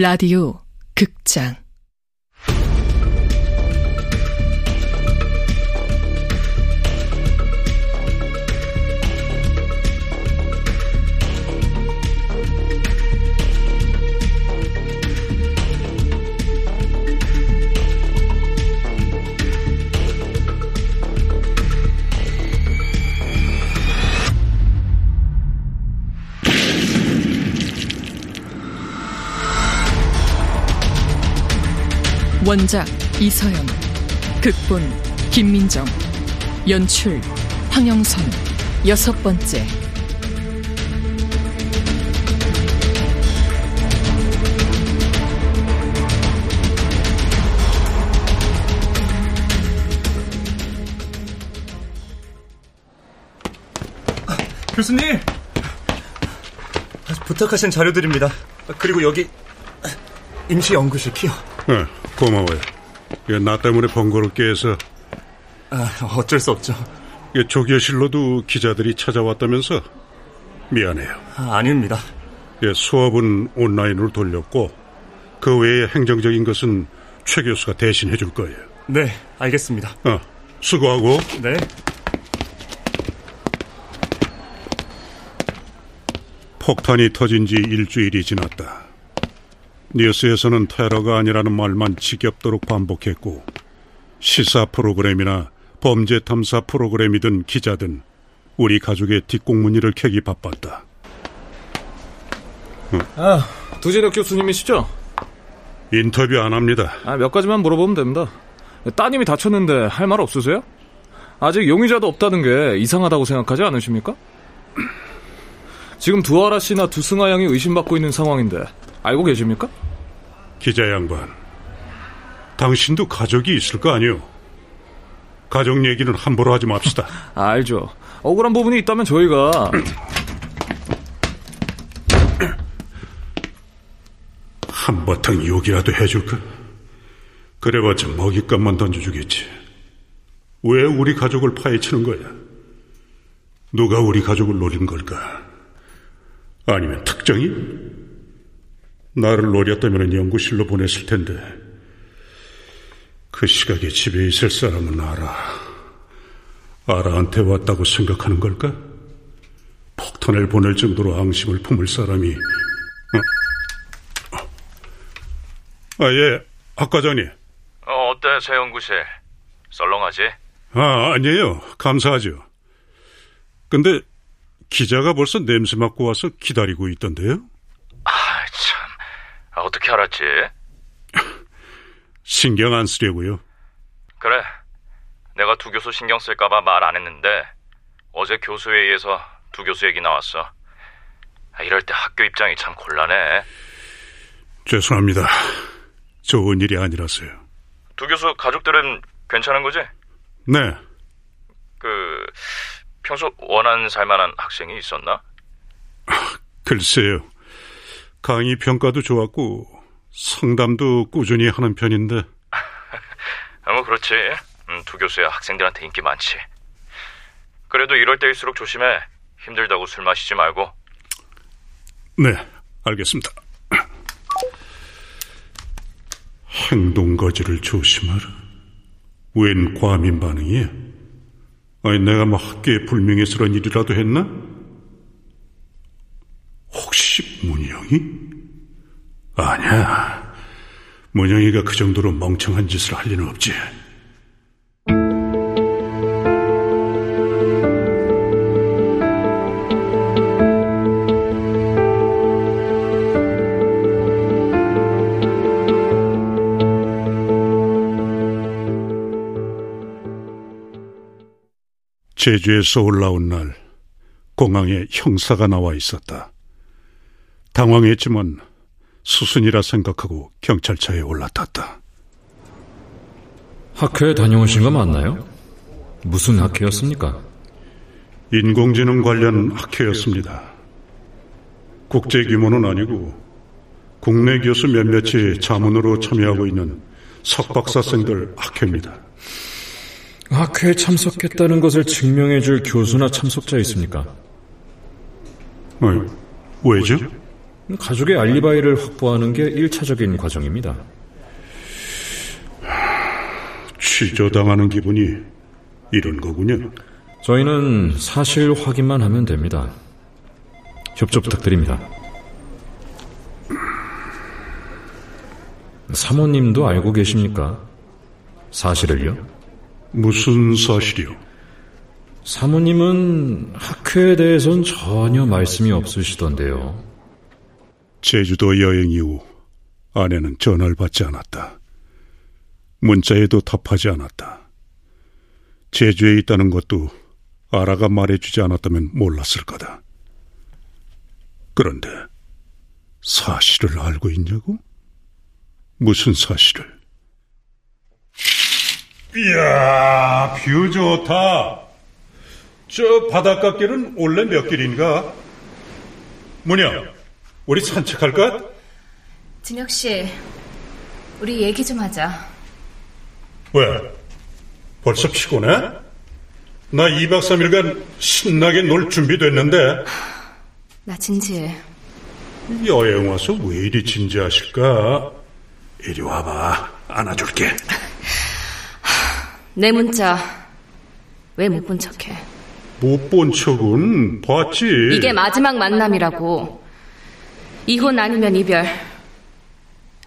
라디오 극장 원작 이서영 극본 김민정 연출 황영선 여섯 번째 교수님 부탁하신 자료들입니다. 그리고 여기 임시 연구실 키요. 네, 고마워요. 이게 나 때문에 번거롭게 해서. 아, 어쩔 수 없죠. 조교실로도 기자들이 찾아왔다면서 미안해요. 아, 아닙니다. 예, 수업은 온라인으로 돌렸고 그 외에 행정적인 것은 최 교수가 대신 해 줄 거예요. 네, 알겠습니다. 어, 수고하고. 네. 폭탄이 터진 지 일주일이 지났다. 뉴스에서는 테러가 아니라는 말만 지겹도록 반복했고 시사 프로그램이나 범죄 탐사 프로그램이든 기자든 우리 가족의 뒷공무니를 캐기 바빴다. 응. 아, 두진혁 교수님이시죠? 인터뷰 안 합니다. 아, 몇 가지만 물어보면 됩니다. 따님이 다쳤는데 할 말 없으세요? 아직 용의자도 없다는 게 이상하다고 생각하지 않으십니까? 지금 두아라 씨나 두승아 양이 의심받고 있는 상황인데 알고 계십니까? 기자 양반, 당신도 가족이 있을 거 아니오? 가족 얘기는 함부로 하지 맙시다. 아, 알죠. 억울한 부분이 있다면 저희가 한바탕 욕이라도 해줄까? 그래봤자 먹잇감만 던져주겠지. 왜 우리 가족을 파헤치는 거야? 누가 우리 가족을 노린 걸까? 아니면 특정이? 나를 노렸다면 연구실로 보냈을 텐데 그 시각에 집에 있을 사람은 알아. 아라한테 왔다고 생각하는 걸까? 폭탄을 보낼 정도로 앙심을 품을 사람이 어? 아, 예, 학 과장님. 어, 어때, 새 연구실? 썰렁하지? 아, 아니에요. 감사하죠. 근데 기자가 벌써 냄새 맡고 와서 기다리고 있던데요? 아, 참. 아, 어떻게 알았지? 신경 안 쓰려고요. 그래. 내가 두 교수 신경 쓸까봐 말 안 했는데 어제 교수회의에서 두 교수 얘기 나왔어. 아, 이럴 때 학교 입장이 참 곤란해. 죄송합니다. 좋은 일이 아니라서요. 두 교수 가족들은 괜찮은 거지? 네. 그 평소 원한 살만한 학생이 있었나? 글쎄요. 강의 평가도 좋았고 상담도 꾸준히 하는 편인데. 아, 뭐 그렇지. 음, 두 교수야 학생들한테 인기 많지. 그래도 이럴 때일수록 조심해. 힘들다고 술 마시지 말고. 네, 알겠습니다. 행동 거지를 조심하라. 웬 과민 반응이야? 아니, 내가 뭐 학교에 불명예스러운 일이라도 했나? 혹시 문영이? 아니야. 문영이가 그 정도로 멍청한 짓을 할 리는 없지. 제주에서 올라온 날 공항에 형사가 나와 있었다. 당황했지만 수순이라 생각하고 경찰차에 올라탔다. 학교에 다녀오신 거 맞나요? 무슨 학회였습니까? 인공지능 관련 학회였습니다. 국제 규모는 아니고 국내 교수 몇몇이 자문으로 참여하고 있는 석박사생들 학회입니다. 학회에 참석했다는 것을 증명해 줄 교수나 참석자 있습니까? 어, 왜죠? 가족의 알리바이를 확보하는 게 1차적인 과정입니다. 취조당하는 기분이 이런 거군요. 저희는 사실 확인만 하면 됩니다. 협조 부탁드립니다. 사모님도 알고 계십니까? 사실을요? 무슨 사실이요? 사모님은 학회에 대해선 전혀 말씀이 없으시던데요. 제주도 여행 이후 아내는 전화를 받지 않았다. 문자에도 답하지 않았다. 제주에 있다는 것도 아라가 말해주지 않았다면 몰랐을 거다. 그런데 사실을 알고 있냐고? 무슨 사실을? 이야, view 좋다. 저 바닷가 길은 원래 몇 길인가? 문영, 우리 산책할까? 진혁 씨, 우리 얘기 좀 하자. 왜? 벌써 피곤해? 나 2박 3일간 신나게 놀 준비됐는데 나 진지해. 여행 와서 왜 이리 진지하실까? 이리 와봐. 안아줄게. 내 문자 왜 못 본 척해? 못 본 척은 봤지. 이게 마지막 만남이라고. 이혼 아니면 이별.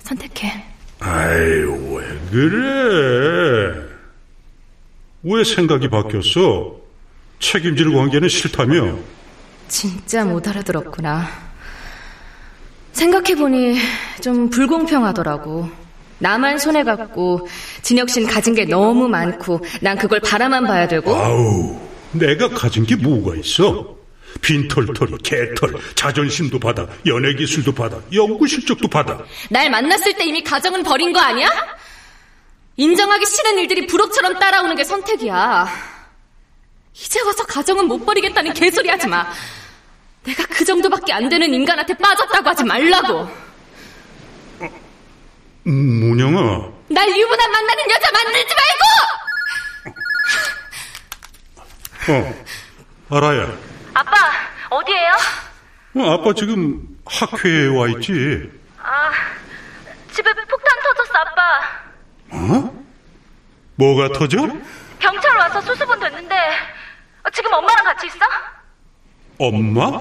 선택해. 아이, 왜 그래? 왜 생각이 바뀌었어? 책임질 관계는 싫다며? 진짜 못 알아들었구나. 생각해보니 좀 불공평하더라고. 나만 손해갖고 진혁 씨는 가진 게 너무 많고 난 그걸 바라만 봐야 되고 아우, 내가 가진 게 뭐가 있어? 빈털털이, 개털, 자존심도 받아, 연예기술도 받아, 연구 실적도 받아. 날 만났을 때 이미 가정은 버린 거 아니야? 인정하기 싫은 일들이 부록처럼 따라오는 게 선택이야. 이제 와서 가정은 못 버리겠다는 개소리 하지 마. 내가 그 정도밖에 안 되는 인간한테 빠졌다고 하지 말라고. 음, 문영아, 날 유부남 만나는 여자 만들지 말고! 어, 알아야. 아빠, 어디에요? 어, 아빠 지금 학회에 와 있지. 아, 집에 폭탄 터졌어, 아빠. 어? 뭐가 터져? 경찰 와서 수습은 됐는데, 어, 지금 엄마랑 같이 있어? 엄마?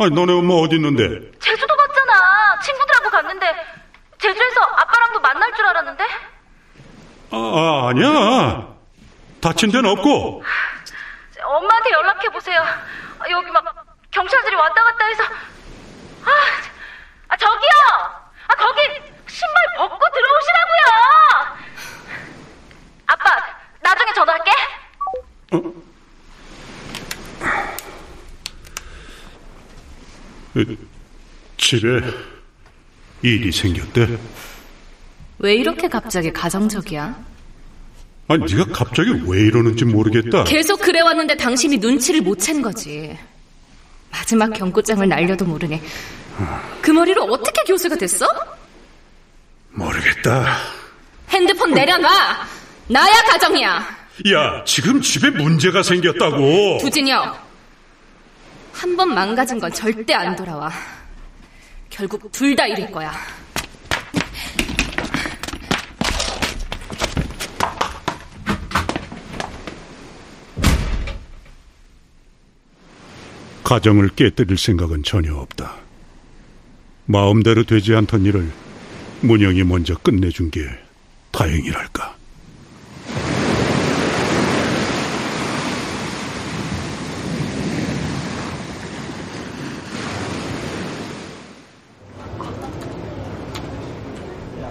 아니, 너네 엄마 어디 있는데? 제주도 갔잖아. 친구들하고 갔는데, 제주에서 아빠랑도 만날 줄 알았는데? 아, 아 아니야. 다친 데는 없고. 엄마한테 연락해 보세요. 아, 여기 막, 경찰들이 왔다 갔다 해서. 아, 아 저기요! 아, 거기 신발 벗고 들어오시라고요! 아빠, 나중에 전화할게. 집에 일이 생겼대. 왜 이렇게 갑자기 가정적이야? 아니, 네가 갑자기 왜 이러는지 모르겠다. 계속 그래왔는데 당신이 눈치를 못 챈 거지. 마지막 경고장을 날려도 모르니. 그 머리로 어떻게 교수가 됐어? 모르겠다. 핸드폰 내려놔! 나야 가정이야! 야, 지금 집에 문제가 생겼다고. 부진혁! 한 번 망가진 건 절대 안 돌아와. 결국 둘 다 잃을 거야. 가정을 깨뜨릴 생각은 전혀 없다. 마음대로 되지 않던 일을 문영이 먼저 끝내준 게 다행이랄까.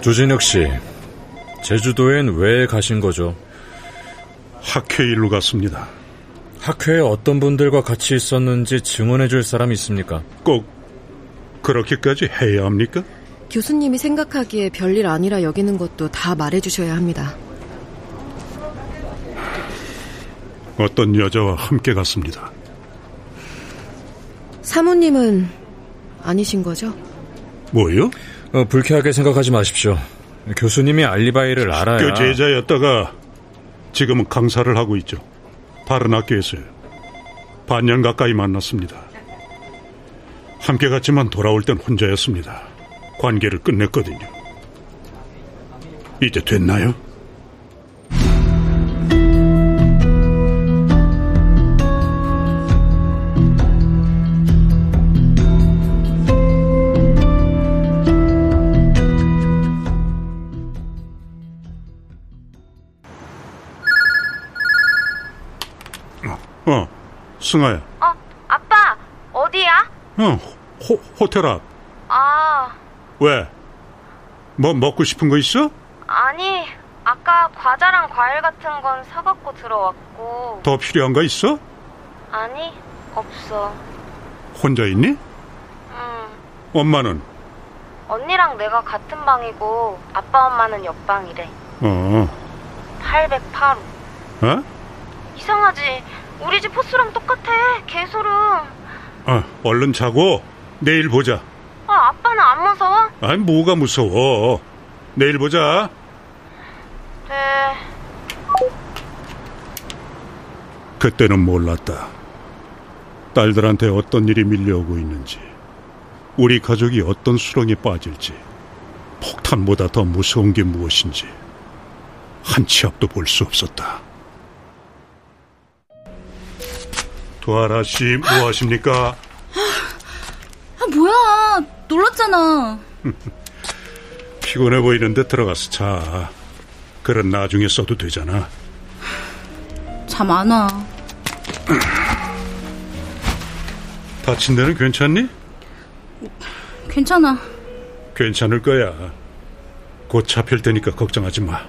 조진혁 씨, 제주도엔 왜 가신 거죠? 학회 일로 갔습니다. 학회에 어떤 분들과 같이 있었는지 증언해 줄 사람 있습니까? 꼭 그렇게까지 해야 합니까? 교수님이 생각하기에 별일 아니라 여기는 것도 다 말해 주셔야 합니다. 어떤 여자와 함께 갔습니다. 사모님은 아니신 거죠? 뭐요? 어, 불쾌하게 생각하지 마십시오. 교수님이 알리바이를 알아야. 학교 제자였다가 지금은 강사를 하고 있죠. 다른 학교에서요. 반년 가까이 만났습니다. 함께 갔지만 돌아올 땐 혼자였습니다. 관계를 끝냈거든요. 이제 됐나요? 승아야. 어, 아빠, 어디야? 어, 호, 호텔 앞. 아, 왜? 뭐 먹고 싶은 거 있어? 아니, 아까 과자랑 과일 같은 건 사갖고 들어왔고. 더 필요한 거 있어? 아니, 없어. 혼자 있니? 응. 엄마는? 언니랑 내가 같은 방이고, 아빠 엄마는 옆방이래. 어, 808호. 어? 이상하지? 우리 집 호수랑 똑같아, 개소름. 어, 얼른 자고 내일 보자. 아, 아빠는 안 무서워? 아니, 뭐가 무서워. 내일 보자. 네. 그때는 몰랐다. 딸들한테 어떤 일이 밀려오고 있는지, 우리 가족이 어떤 수렁에 빠질지, 폭탄보다 더 무서운 게 무엇인지, 한 치 앞도 볼 수 없었다. 도하라 씨, 뭐 하십니까? 아, 뭐야. 놀랐잖아. 피곤해 보이는데 들어가서 자. 글은 나중에 써도 되잖아. 잠 안 와. 다친 데는 괜찮니? 괜찮아. 괜찮을 거야. 곧 잡힐 테니까 걱정하지 마.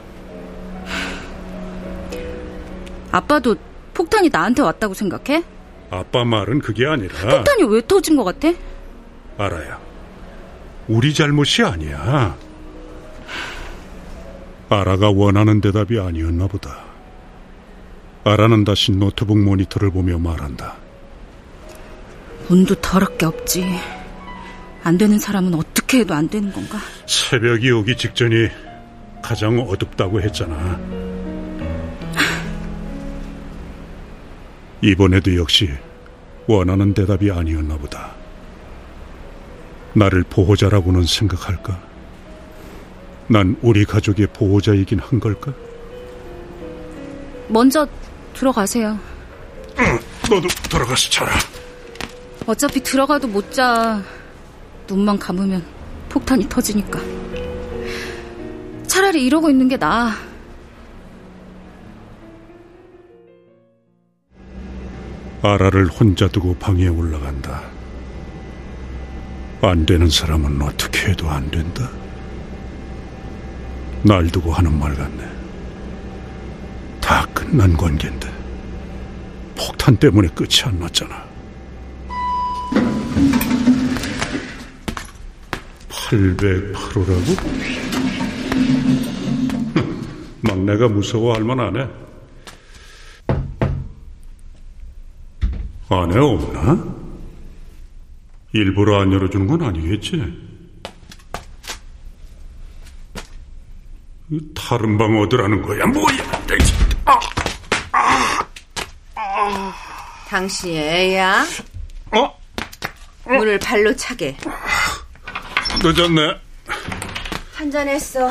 아빠도 폭탄이 나한테 왔다고 생각해? 아빠 말은 그게 아니라 폭탄이 왜 터진 것 같아? 알아요. 우리 잘못이 아니야. 아라가 원하는 대답이 아니었나 보다. 아라는 다시 노트북 모니터를 보며 말한다. 운도 더럽게 없지. 안 되는 사람은 어떻게 해도 안 되는 건가? 새벽이 오기 직전이 가장 어둡다고 했잖아. 이번에도 역시 원하는 대답이 아니었나 보다. 나를 보호자라고는 생각할까? 난 우리 가족의 보호자이긴 한 걸까? 먼저 들어가세요. 너도 들어가서 자라. 어차피 들어가도 못 자. 눈만 감으면 폭탄이 터지니까. 차라리 이러고 있는 게 나아. 아라를 혼자 두고 방에 올라간다. 안 되는 사람은 어떻게 해도 안 된다. 날 두고 하는 말 같네. 다 끝난 관계인데 폭탄 때문에 끝이 안 났잖아. 808호라고? 막내가 무서워할 만하네. 아내 없나? 일부러 안 열어주는 건 아니겠지? 다른 방 어디라는 거야? 뭐야? 아, 아, 아. 당신이 애야? 어? 문을 발로 차게. 늦었네. 한잔 했어.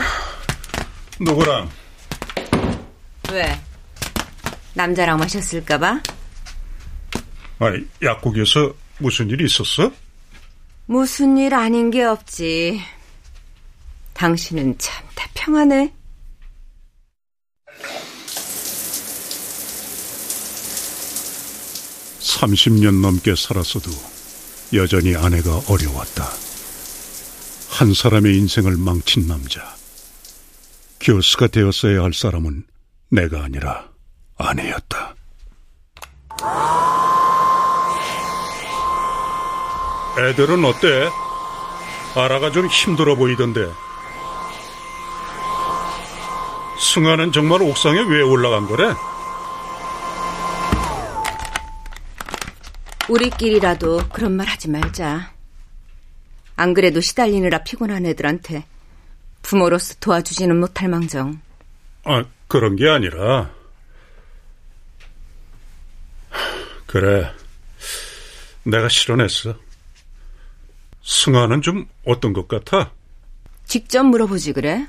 누구랑? 왜? 남자랑 마셨을까봐? 아니, 약국에서 무슨 일 있었어? 무슨 일 아닌 게 없지. 당신은 참 태평하네. (30년) 넘게 살았어도 여전히 아내가 어려웠다. 한 사람의 인생을 망친 남자. 교수가 되었어야 할 사람은 내가 아니라 아내였다. 애들은 어때? 아라가 좀 힘들어 보이던데. 승아는 정말 옥상에 왜 올라간 거래? 우리끼리라도 그런 말 하지 말자. 안 그래도 시달리느라 피곤한 애들한테 부모로서 도와주지는 못할 망정. 아, 그런 게 아니라. 그래. 내가 실언했어. 승아는 좀 어떤 것 같아? 직접 물어보지 그래?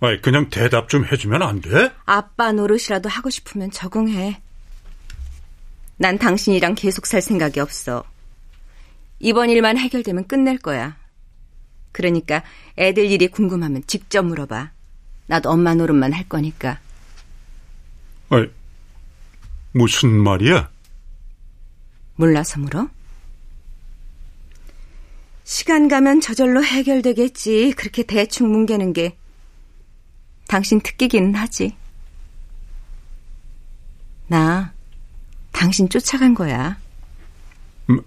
아이, 그냥 대답 좀 해주면 안 돼? 아빠 노릇이라도 하고 싶으면 적응해. 난 당신이랑 계속 살 생각이 없어. 이번 일만 해결되면 끝낼 거야. 그러니까 애들 일이 궁금하면 직접 물어봐. 나도 엄마 노릇만 할 거니까. 아이, 무슨 말이야? 몰라서 물어? 시간 가면 저절로 해결되겠지. 그렇게 대충 뭉개는 게 당신 특기기는 하지. 나 당신 쫓아간 거야. 뭐?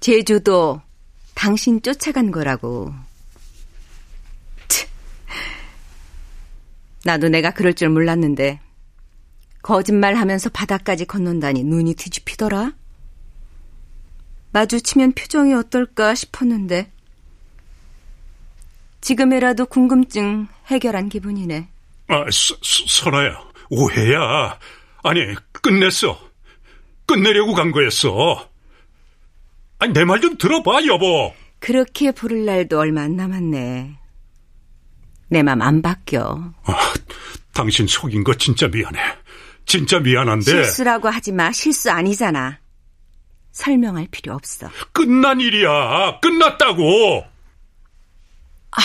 제주도 당신 쫓아간 거라고. 나도 내가 그럴 줄 몰랐는데 거짓말 하면서 바다까지 건넌다니 눈이 뒤집히더라. 마주치면 표정이 어떨까 싶었는데 지금이라도 궁금증 해결한 기분이네. 아, 서, 설아야, 오해야. 아니, 끝냈어. 끝내려고 간 거였어. 아니, 내 말 좀 들어봐, 여보. 그렇게 부를 날도 얼마 안 남았네. 내 맘 안 바뀌어. 아, 당신 속인 거 진짜 미안해. 진짜 미안한데. 실수라고 하지 마. 실수 아니잖아. 설명할 필요 없어. 끝난 일이야. 끝났다고. 아...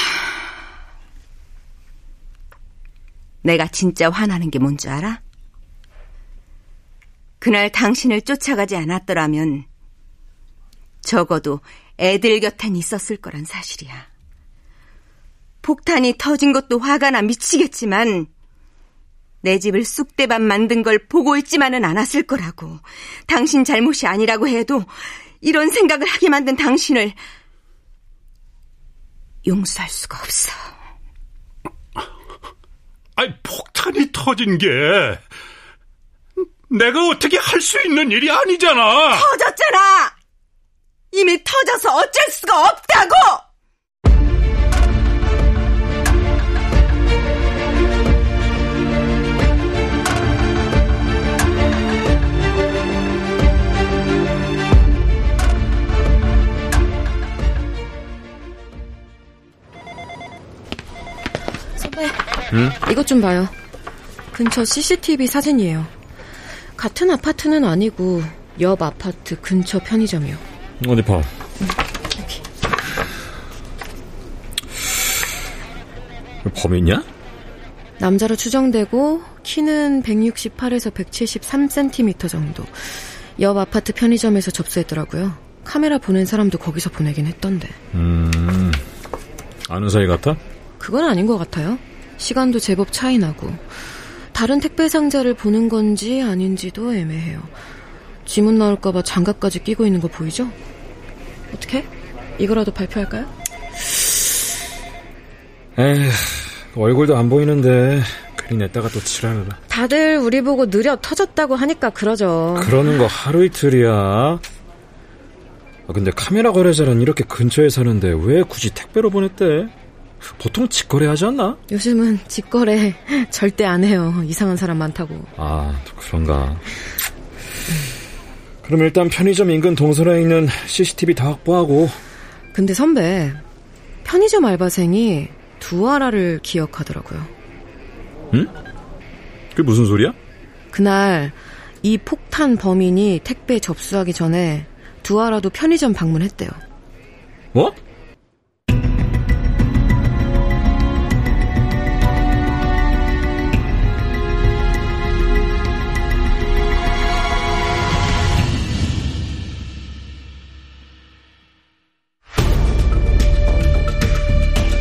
내가 진짜 화나는 게 뭔지 알아? 그날 당신을 쫓아가지 않았더라면 적어도 애들 곁엔 있었을 거란 사실이야. 폭탄이 터진 것도 화가 나 미치겠지만 내 집을 쑥대밭 만든 걸 보고 있지만은 않았을 거라고. 당신 잘못이 아니라고 해도 이런 생각을 하게 만든 당신을 용서할 수가 없어. 아니, 폭탄이 터진 게 내가 어떻게 할 수 있는 일이 아니잖아. 터졌잖아. 이미 터져서 어쩔 수가 없다고. 이것 좀 봐요. 근처 CCTV 사진이에요. 같은 아파트는 아니고 옆 아파트 근처 편의점이요. 어디 봐. 응, 여기. 범인이야? 남자로 추정되고 키는 168에서 173cm 정도. 옆 아파트 편의점에서 접수했더라고요. 카메라 보낸 사람도 거기서 보내긴 했던데. 음, 아는 사이 같아? 그건 아닌 것 같아요. 시간도 제법 차이 나고. 다른 택배 상자를 보는 건지 아닌지도 애매해요. 지문 나올까봐 장갑까지 끼고 있는 거 보이죠? 어떻게? 이거라도 발표할까요? 에휴, 얼굴도 안 보이는데 괜히 냈다가 또 지랄을. 다들 우리 보고 느려 터졌다고 하니까 그러죠. 그러는 거 하루 이틀이야. 아, 근데 카메라 거래자는 이렇게 근처에 사는데 왜 굳이 택배로 보냈대? 보통 직거래 하지 않나? 요즘은 직거래 절대 안 해요. 이상한 사람 많다고. 아, 그런가. 그럼 일단 편의점 인근 동선에 있는 CCTV 다 확보하고. 근데 선배, 편의점 알바생이 두아라를 기억하더라고요. 응? 그게 무슨 소리야? 그날 이 폭탄 범인이 택배 접수하기 전에 두아라도 편의점 방문했대요. 뭐?